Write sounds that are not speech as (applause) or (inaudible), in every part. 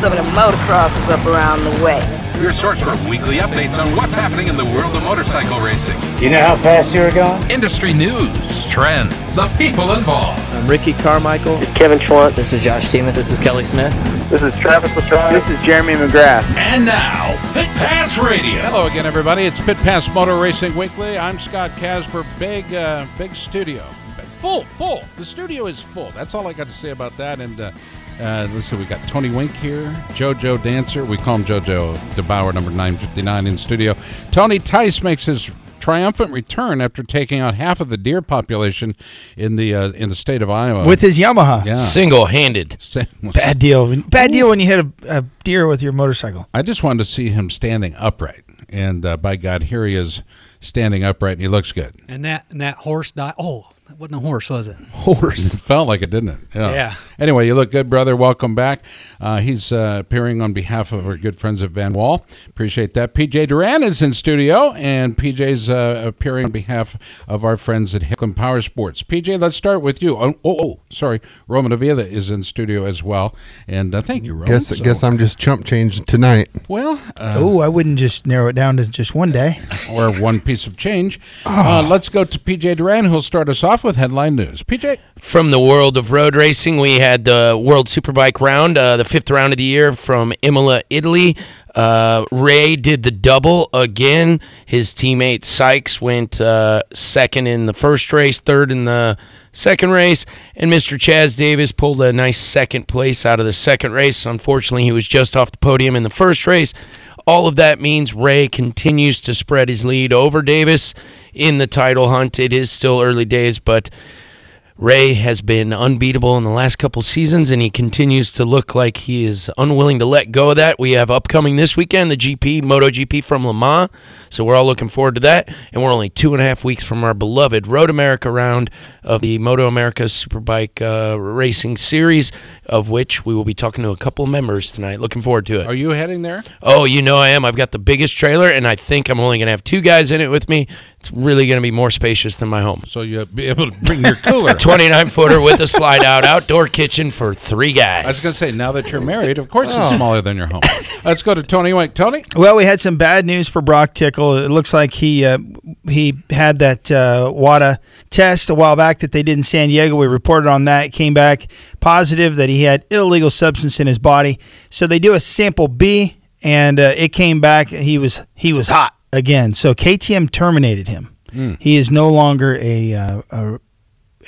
some of the motocrosses up around the way. Your source for weekly updates on what's happening in the world of motorcycle racing. You know how fast you were going? Industry news, trends, the people involved. I'm Ricky Carmichael. This is Kevin Schwantz. This is Josh Teemuth. This is Kelly Smith. This is Travis Latrobe. This is Jeremy McGrath. And now, Pit Pass Radio. Hello again, everybody. It's Pit Pass Motor Racing Weekly. I'm Scott Casper. Big, uh, big studio. Full, full. The studio is full. That's all I got to say about that. And uh, uh, let's see, we got Tony Wink here, JoJo Dancer. We call him JoJo DeBauer, number 959 in studio. Tony Tice makes his triumphant return after taking out half of the deer population in the uh, in the state of Iowa with his Yamaha. Yeah. Single-handed. (laughs) Bad deal. Bad deal when you hit a, a, deer with your motorcycle. I just wanted to see him standing upright, and uh, by God, here he is standing upright, and he looks good. And that and that horse died. Oh, it wasn't a horse, was it? Horse. It felt like it, didn't it? Yeah. yeah. Anyway, you look good, brother. Welcome back. Uh, he's uh, appearing on behalf of our good friends at Van Wall. Appreciate that. PJ Duran is in studio, and PJ's uh, appearing on behalf of our friends at Hicklin Power Sports. PJ, let's start with you. Oh, oh, oh sorry. Roman Avila is in studio as well. And uh, thank you, Roman. Guess, so, guess I'm just chump changed tonight. Well, oh, I wouldn't just narrow it down to just one day (laughs) or one piece of change. Oh. let's go to PJ Duran, who'll start us off with headline news. PJ. From the world of road racing, we had the World Superbike round, uh, the fifth round of the year from Imola, Italy. Uh, Rea did the double again. His teammate Sykes went uh, second in the first race, third in the second race, and Mr. Chaz Davies pulled a nice second place out of the second race. Unfortunately, he was just off the podium in the first race. All of that means Rea continues to spread his lead over Davies in the title hunt. It is still early days, but Rea has been unbeatable in the last couple seasons, and he continues to look like he is unwilling to let go of that. We have upcoming this weekend the GP, MotoGP from Le Mans, so we're all looking forward to that. And we're only two and a half weeks from our beloved Road America round of the MotoAmerica Superbike uh, Racing Series, of which we will be talking to a couple of members tonight. Looking forward to it. Are you heading there? Oh, you know I am. I've got the biggest trailer, and I think I'm only going to have two guys in it with me. It's really going to be more spacious than my home. So you'll be able to bring your cooler. (laughs) 29 footer with a slide out outdoor kitchen for three guys. I was going to say, now that you're married, of course oh. it's smaller than your home. Let's go to Tony Wink. Tony? Well, we had some bad news for Broc Tickle. It looks like he uh, he had that uh, WADA test a while back that they did in San Diego. We reported on that. It came back positive that he had illegal substance in his body. So they do a sample B, and uh, it came back. He was he was hot again. So KTM terminated him. Mm. He is no longer a, uh, a,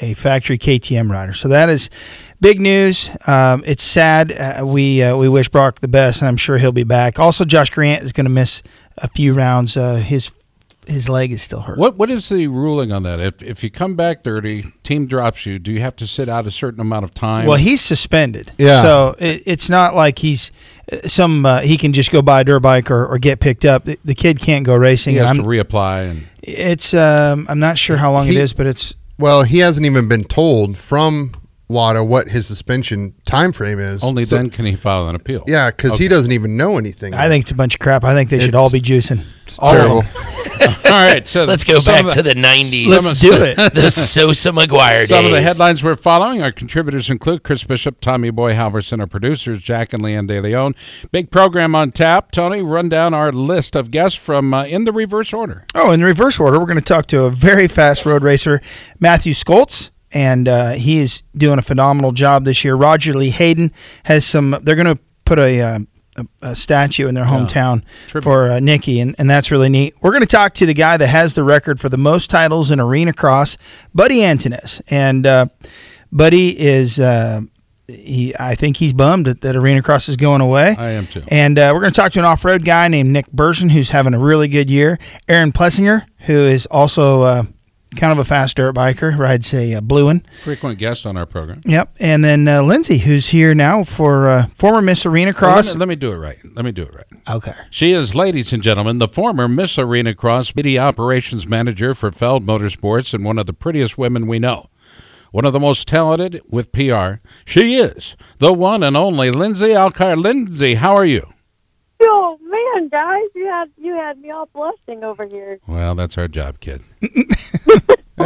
a factory KTM rider. So that is big news. Um, it's sad. Uh, we uh, we wish Broc the best, and I'm sure he'll be back. Also, Josh Grant is going to miss a few rounds. Uh, his his leg is still hurt. What what is the ruling on that? If if you come back dirty, team drops you, do you have to sit out a certain amount of time? Well, he's suspended. Yeah. So it, it's not like he's uh, some uh, he can just go buy a dirt bike or, or get picked up. The, the kid can't go racing. He has to reapply and it's um, I'm not sure how long he, it is, but it's well, he hasn't even been told from WADA what his suspension time frame is. Only so, then can he file an appeal. Yeah, because okay. he doesn't even know anything. I think it's a bunch of crap. I think they it's, should all be juicing. All terrible. (laughs) all right, so let's go back the, to the '90s. Let's do it. (laughs) the Sosa McGuire Some days. of the headlines we're following. Our contributors include Chris Bishop, Tommy Boy Halverson, our producers Jack and Leanne De Leon. Big program on tap. Tony, run down our list of guests from uh, in the reverse order. Oh, in the reverse order, we're going to talk to a very fast road racer, Mathew Scholtz and uh, he is doing a phenomenal job this year. Roger Lee Hayden has some. They're going to put a, uh, a, a, statue in their hometown yeah. for uh, Nikki, and, and that's really neat. We're going to talk to the guy that has the record for the most titles in Arenacross, Buddy Antunez, and uh, Buddy is. Uh, he, I think he's bummed that, that Arenacross is going away. I am too. And uh, we're going to talk to an off-road guy named Nick Burson, who's having a really good year. Aaron Plessinger, who is also kind of a fast dirt biker, rides a, a blue one. Frequent guest on our program. Yep. And then uh, Lindsey, who's here now for uh, former Miss Arenacross. Well, let, me, let, me, do it right. Let me do it right. Okay. She is, ladies and gentlemen, the former Miss Arenacross media operations manager for Feld Motorsports and one of the prettiest women we know. One of the most talented with PR. She is the one and only Lindsey Alkire. Lindsey, how are you? Oh man, guys, you had you had me all blushing over here. Well, that's our job, kid. (laughs)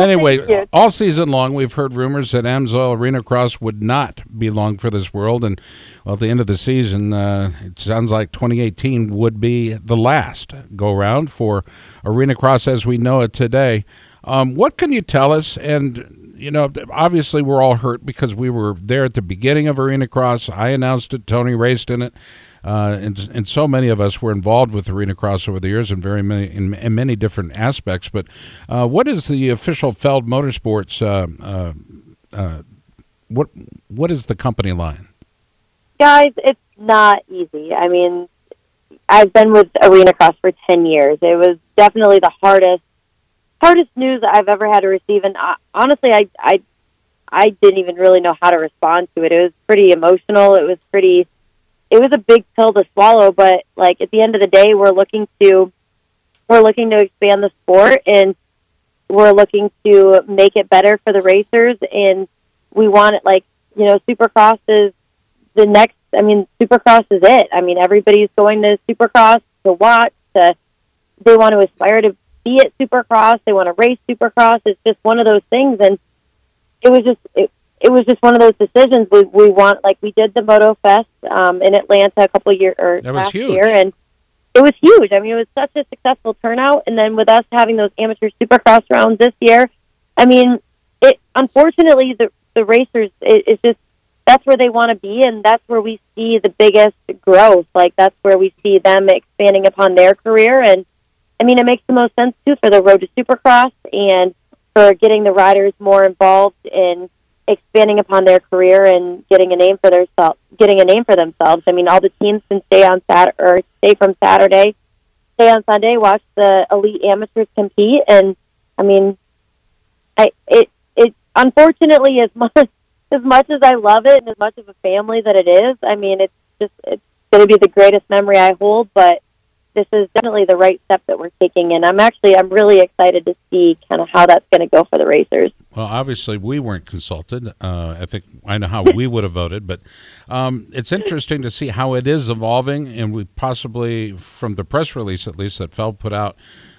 Anyway, all season long, we've heard rumors that Amsoil Arenacross would not be long for this world, and well, at the end of the season, uh, it sounds like 2018 would be the last go round for Arenacross as we know it today. Um, what can you tell us? And you know, obviously, we're all hurt because we were there at the beginning of Arenacross. I announced it. Tony raced in it. Uh, and, and so many of us were involved with Arenacross over the years in very many in, in many different aspects. But uh, what is the official Feld Motorsports? Uh, uh, uh, what what is the company line? Guys, it's not easy. I mean, I've been with Arenacross for 10 years. It was definitely the hardest hardest news I've ever had to receive and uh, honestly I I I didn't even really know how to respond to it. It was pretty emotional. It was pretty it was a big pill to swallow, but like at the end of the day, we're looking to we're looking to expand the sport and we're looking to make it better for the racers and we want it like, you know, Supercross is the next I mean, Supercross is it. I mean, everybody's going to Supercross to watch to they want to aspire to be at Supercross, they want to race Supercross. It's just one of those things and it was just it, it was just one of those decisions. We we want like we did the MotoFest um, in Atlanta a couple of years or That was last huge. year, and it was huge. I mean, it was such a successful turnout. And then with us having those amateur Supercross rounds this year, I mean, it unfortunately the the racers it, it's just that's where they want to be, and that's where we see the biggest growth. Like that's where we see them expanding upon their career, and I mean, it makes the most sense too for the road to Supercross and for getting the riders more involved in expanding upon their career and getting a name for themselves. Getting a name for themselves. I mean, all the teams can stay on Sat or stay from Saturday, stay on Sunday, watch the elite amateurs compete, and I mean, I it it unfortunately as much (laughs) as much as I love it and as much of a family that it is. I mean, it's just it's going to be the greatest memory I hold, but this is definitely the right step that we're taking and I'm actually I'm really excited to see kind of how that's going to go for the racers. Well, obviously, we weren't consulted. Uh, I think I know how we (laughs) would have voted, but um, it's interesting to see how it is evolving. And we possibly, from the press release at least that Feld put out,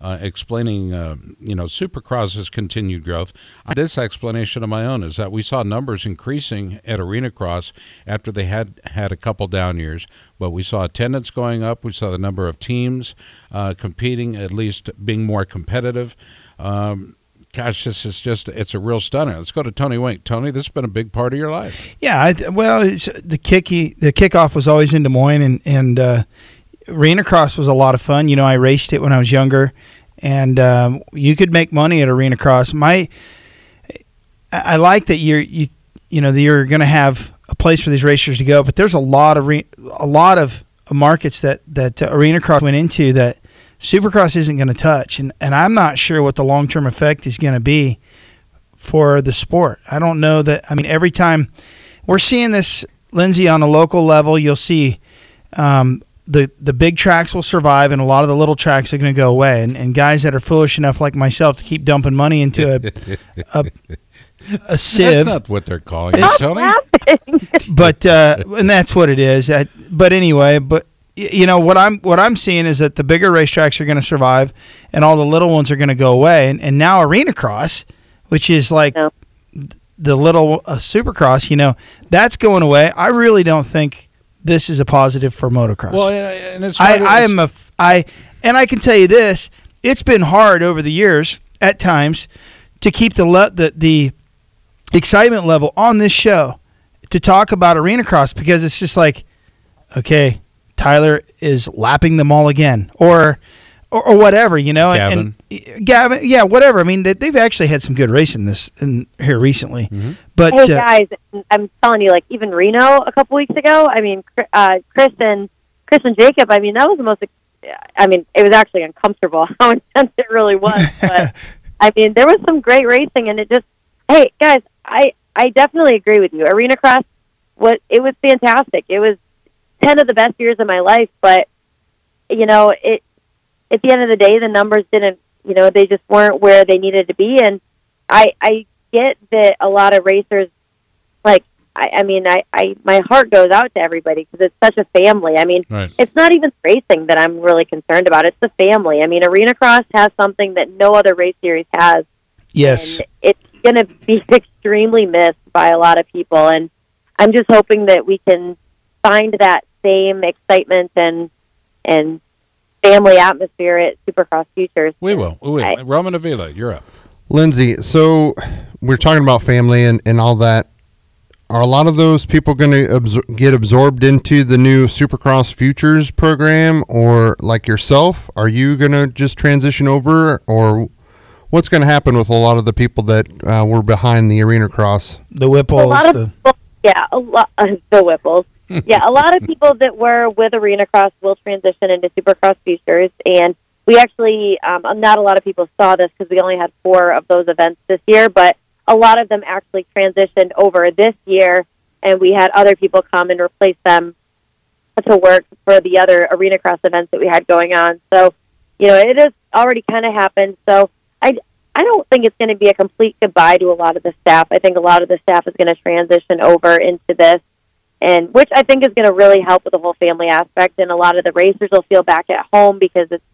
uh, explaining, uh, you know, Supercross's continued growth. This explanation of my own is that we saw numbers increasing at Arenacross after they had had a couple down years, but we saw attendance going up. We saw the number of teams uh, competing, at least being more competitive. Um, gosh, this is just, it's a real stunner. Let's go to Tony Wink. Tony, this has been a big part of your life. Yeah, I, well, the kicky the kickoff was always in Des Moines, and and uh, Arenacross was a lot of fun. You know, I raced it when I was younger, and um, you could make money at Arenacross. My, I like that you're you you know that you're going to have a place for these racers to go, but there's a lot of re, a lot of markets that that uh, Arenacross went into that Supercross isn't going to touch, and and I'm not sure what the long term effect is going to be for the sport. I don't know that. I mean, every time we're seeing this, Lindsey, on a local level, you'll see um, the the big tracks will survive, and a lot of the little tracks are going to go away. And, and guys that are foolish enough, like myself, to keep dumping money into a a, a That's not what they're calling it, It's- Tony. (laughs) but uh, and that's what it is. Uh, but anyway, but you know what I'm what I'm seeing is that the bigger racetracks are going to survive, and all the little ones are going to go away. And, and now Arenacross, which is like Yeah. the little uh, Supercross, you know, that's going away. I really don't think this is a positive for motocross. Well, and, uh, and it's I, I am a f- I and I can tell you this: it's been hard over the years at times to keep the le- the the excitement level on this show to talk about Arenacross because it's just like, okay, Tyler is lapping them all again, or or, or whatever, you know. And, and Gavin, yeah, whatever. I mean, they, they've actually had some good racing this in here recently, but hey uh, guys, I'm telling you, like even Reno a couple weeks ago. I mean, Cr- uh, Chris and Chris and Jacob. I mean, that was the most. I mean, it was actually uncomfortable (laughs) how intense it really was. (laughs) But I mean, there was some great racing, and it just. Hey guys, I I definitely agree with you. Arenacross, what it was fantastic. It was ten of the best years of my life, but you know, it at the end of the day, the numbers didn't. You know, they just weren't where they needed to be, and I I get that a lot of racers like I, I mean I, I my heart goes out to everybody because it's such a family. I mean Right. it's not even racing that I'm really concerned about. It's the family. I mean Arenacross has something that no other race series has, Yes. And it's going to be (laughs) extremely missed by a lot of people. And I'm just hoping that we can find that same excitement and and family atmosphere at Supercross Futures. We will. We will. I- Roman Avila, you're up. Lindsey, so we're talking about family and, and all that. Are a lot of those people going to absor- get absorbed into the new Supercross Futures program, or like yourself, are you going to just transition over, or what's going to happen with a lot of the people that uh, were behind the Arenacross? The a Whipples. lot of The, people, yeah, a lot uh, (laughs) the Whipples. (laughs) yeah, a lot of people that were with Arenacross will transition into Supercross Futures, and we actually um, not a lot of people saw this because we only had four of those events this year, but a lot of them actually transitioned over this year, and we had other people come and replace them to work for the other Arenacross events that we had going on. So, you know, it has already kind of happened. So, I I don't think it's going to be a complete goodbye to a lot of the staff. I think a lot of the staff is going to transition over into this, and which I think is going to really help with the whole family aspect. And a lot of the racers will feel back at home because it's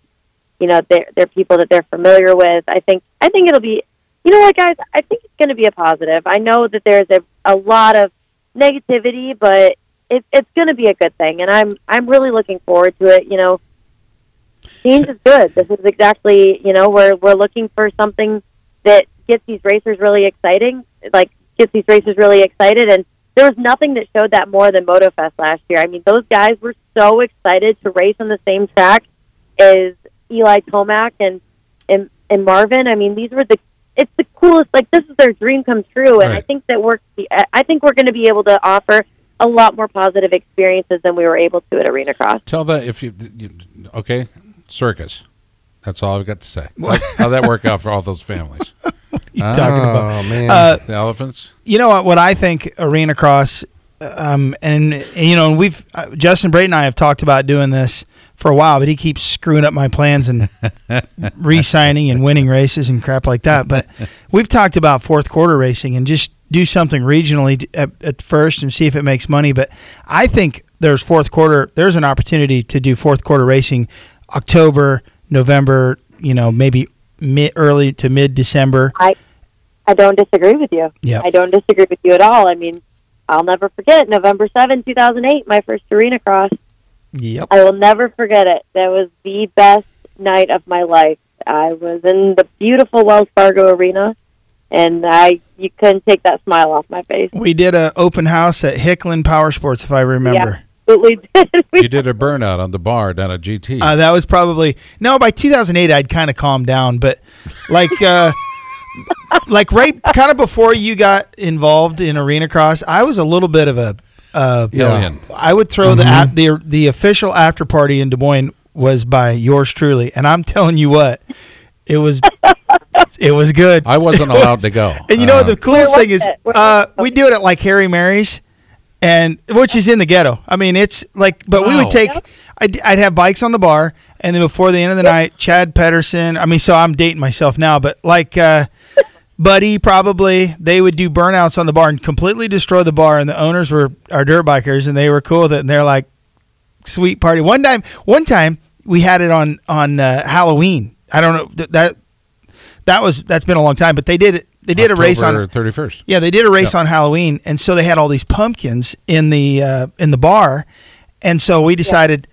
you know they're they're people that they're familiar with. I think I think it'll be you know what guys I think it's going to be a positive. I know that there's a a lot of negativity, but it, it's going to be a good thing, and I'm I'm really looking forward to it. You know, change is good. This is exactly you know we're we're looking for something that gets these racers really exciting, like gets these racers really excited. And there was nothing that showed that more than MotoFest last year. I mean, those guys were so excited to race on the same track as Eli Tomac and and and Marvin. I mean, these were the it's the coolest. Like this is their dream come true, and I think that we're I think we're going to be able to offer a lot more positive experiences than we were able to at Arenacross. Tell that if you, you okay, circus. That's all I've got to say. How, how'd that work out for all those families? (laughs) (laughs) you talking about? Oh man, Uh, The elephants. you know what? What I think Arenacross, um, and, and, you know, and we've uh, Justin Brayton and I have talked about doing this for a while, but he keeps screwing up my plans and (laughs) re-signing and winning races and crap like that. But we've talked about fourth quarter racing and just do something regionally at, at first and see if it makes money. But I think there's fourth quarter. There's an opportunity to do fourth quarter racing, October, November. You know, maybe mid early to mid December. I I don't disagree with you. Yeah. I don't disagree with you at all. I mean, I'll never forget November seventh, 2008, my first Arenacross. Yep. I will never forget it. That was the best night of my life. I was in the beautiful Wells Fargo Arena, and I you couldn't take that smile off my face. We did an open house at Hicklin Power Sports, if I remember. Yeah. Absolutely (laughs) did. You did a burnout on the bar down at GT. Uh, that was probably no. By 2008, I'd kind of calmed down, but like, uh, (laughs) like right, kind of before you got involved in Arenacross, I was a little bit of a. Uh, Alien. I would throw the a the the official after party in Des Moines was by yours truly, and I'm telling you what, it was it was good. I wasn't It allowed was- to go. (laughs) And you know what Uh, the coolest thing is? Uh, we do it at like Harry Mary's, and which is in the ghetto. I mean, it's like, but we would take. I'd, I'd have bikes on the bar, and then before the end of the night, Chad Pedersen. I mean, so I'm dating myself now, but like. uh Buddy, probably they would do burnouts on the bar and completely destroy the bar. And the owners were our dirt bikers, and they were cool with it. And they're like, sweet party. One time, one time we had it on on uh, Halloween. I don't know th- that that was that's been a long time, but they did it. They did a race on 31st. yeah, they did a race on Halloween, and so they had all these pumpkins in the uh, in the bar, and so we decided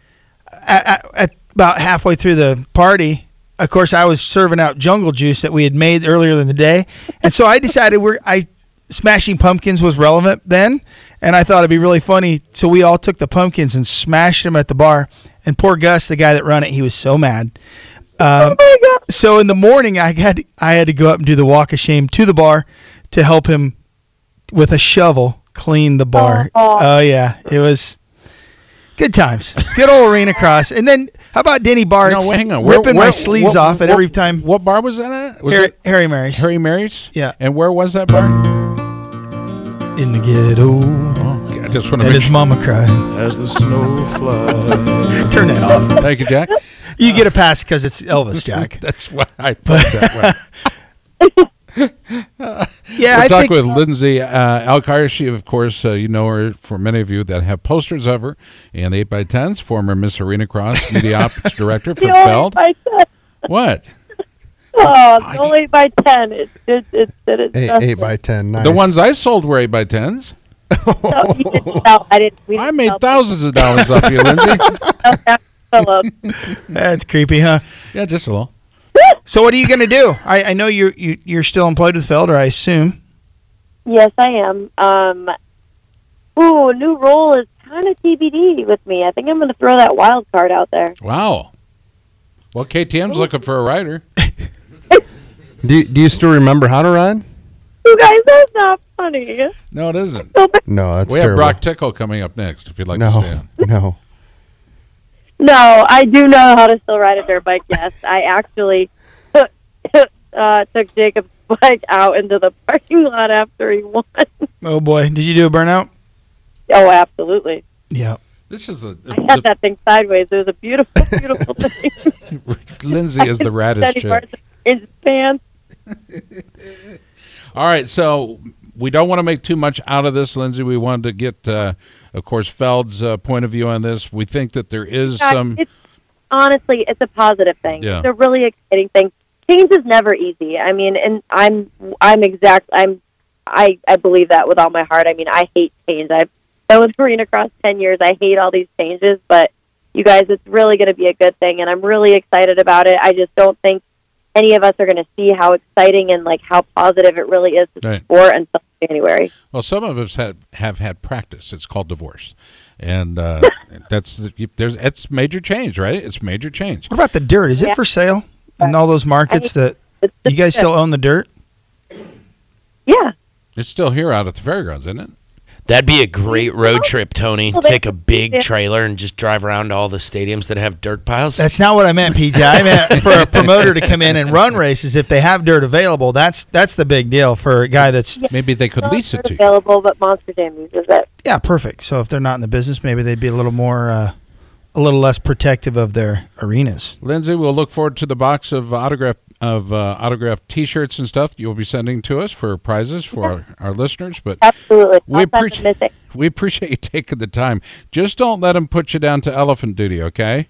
at, at, at about halfway through the party. Of course, I was serving out jungle juice that we had made earlier in the day, and so I decided we're I smashing pumpkins was relevant then, and I thought it'd be really funny. So we all took the pumpkins and smashed them at the bar. And poor Gus, the guy that run it, he was so mad. Um, so in the morning, I had I had to go up and do the walk of shame to the bar to help him with a shovel clean the bar. Oh. Oh yeah, it was good times. Good old Arenacross. And then how about Denny Bart's No, hang on. ripping my sleeves what- off at what- every time. What bar was that at? Was Harry, it Harry Mary's Harry Mary's? Yeah. And where was that bar? in the ghetto, oh, I just want to and his sure. mama cried. As the snow flies. (laughs) Turn that off. Thank you, Jack. You get a pass because it's Elvis, Jack. (laughs) That's why I put that way. (laughs) Yeah, We're I talking think with Lindsey uh, Alkire. She, of course, uh, you know her for many of you that have posters of her in 8x10s, former Miss Arenacross, (laughs) media ops director for The Feld. What? Oh, no eight by ten. It it it did it. Eight, just- eight by ten. Nice. The ones I sold were 8 by 10s No, you didn't sell. I didn't. Didn't I made sell thousands of dollars off you, Lindsey. (laughs) Philip. That's creepy, huh? Yeah, just a little. So what are you going to do? I, I know you're you, you're still employed with Felder, I assume. Yes, I am. Um, ooh, new role is kind of TBD with me. I think I'm going to throw that wild card out there. Wow. Well, KTM's looking for a rider. (laughs) Do you, do you still remember how to ride? You guys, that's not funny. No, it isn't. (laughs) No, that's we have terrible. Broc Tickle coming up next if you'd like to stay no, (laughs) no. No, I do know how to still ride a dirt bike. Yes, I actually (laughs) uh, took Jacob's (laughs) bike out into the parking lot after he won. (laughs) Oh boy, did you do a burnout? Oh, absolutely. Yeah. This is the, I had that thing sideways. It was a beautiful, beautiful thing. Lindsey is the raddest Then chick. in his pants. All right, so we don't want to make too much out of this, Lindsey. We wanted to get, uh, of course, Feld's uh, point of view on this. We think that there is God, some. it's, honestly, it's a positive thing. Yeah. It's a really exciting thing. Change is never easy. I mean, and I'm I'm exact. I'm I I believe that with all my heart. I mean, I hate change. I've been with Arenacross ten years. I hate all these changes, but you guys, it's really going to be a good thing, and I'm really excited about it. I just don't think any of us are going to see how exciting and like how positive it really is to Right. sport until January. Well, some of us have, have had practice. It's called divorce, and uh, (laughs) that's there's it's major change, right? It's major change. What about the dirt? Is it for sale in all those markets that you guys still own the dirt? Yeah. It's still here out at the fairgrounds, isn't it? That'd be a great road trip, Tony. Take a big trailer and just drive around to all the stadiums that have dirt piles. That's not what I meant, PJ. I meant for a promoter to come in and run races if they have dirt available. That's that's the big deal for a guy that's Maybe they could lease it to you. available, but Monster Jam uses it. yeah perfect. So if they're not in the business, maybe they'd be a little more, uh, a little less protective of their arenas. Lindsey, we'll look forward to the box of autograph of uh, autographed T-shirts and stuff you'll be sending to us for prizes for our, our listeners. But Absolutely. we I'll send them appreciate we appreciate you taking the time. Just don't let them put you down to elephant duty, okay?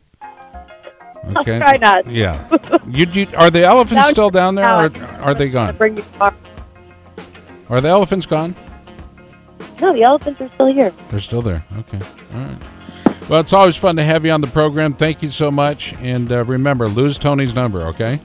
Okay. try not. Yeah. You, you are the elephants Now- still down there, now or are they gone? bring you tomorrow. Are the elephants gone? No, the elephants are still here. They're still there. Okay. All right. Well, it's always fun to have you on the program. Thank you so much. And uh, remember, lose Tony's number, okay?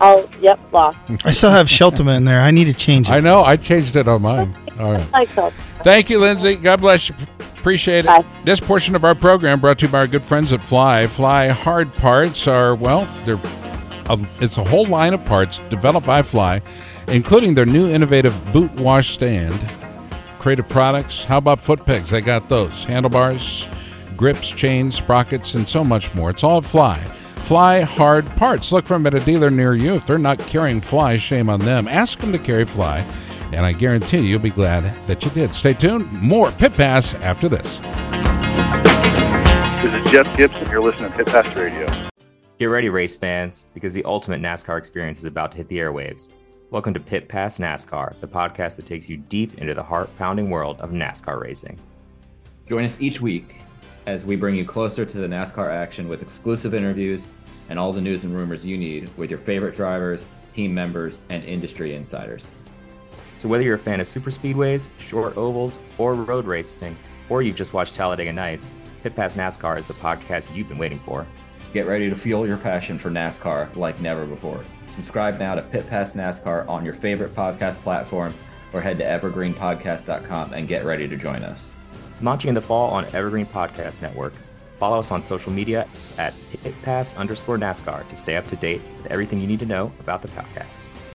Oh, yep, lost. I still have Sheltman in there. I need to change it. I know. I changed it on mine. All right. (laughs) Like so. Thank you, Lindsey. God bless you. Appreciate it. Bye. This portion of our program brought to you by our good friends at Fly. Fly hard parts are, well, they're a, it's a whole line of parts developed by Fly, including their new innovative boot wash stand. Creative products. How about foot pegs? They got those. Handlebars, grips, chains, sprockets, and so much more. It's all Fly. Fly hard parts. Look for them at a dealer near you. If they're not carrying Fly, shame on them. Ask them to carry Fly, and I guarantee you'll be glad that you did. Stay tuned. More Pit Pass after this. This is Jeff Gibson. You're listening to Pit Pass Radio. Get ready, race fans, because the ultimate NASCAR experience is about to hit the airwaves. Welcome to Pit Pass NASCAR, the podcast that takes you deep into the heart pounding world of NASCAR racing. Join us each week as we bring you closer to the NASCAR action with exclusive interviews and all the news and rumors you need with your favorite drivers, team members, and industry insiders. So, whether you're a fan of super speedways, short ovals, or road racing, or you've just watched Talladega Nights, Pit Pass NASCAR is the podcast you've been waiting for. Get ready to fuel your passion for NASCAR like never before. Subscribe now to Pit Pass NASCAR on your favorite podcast platform or head to evergreenpodcast.com and get ready to join us. Launching in the fall on Evergreen Podcast Network. Follow us on social media at pitpass underscore NASCAR to stay up to date with everything you need to know about the podcast.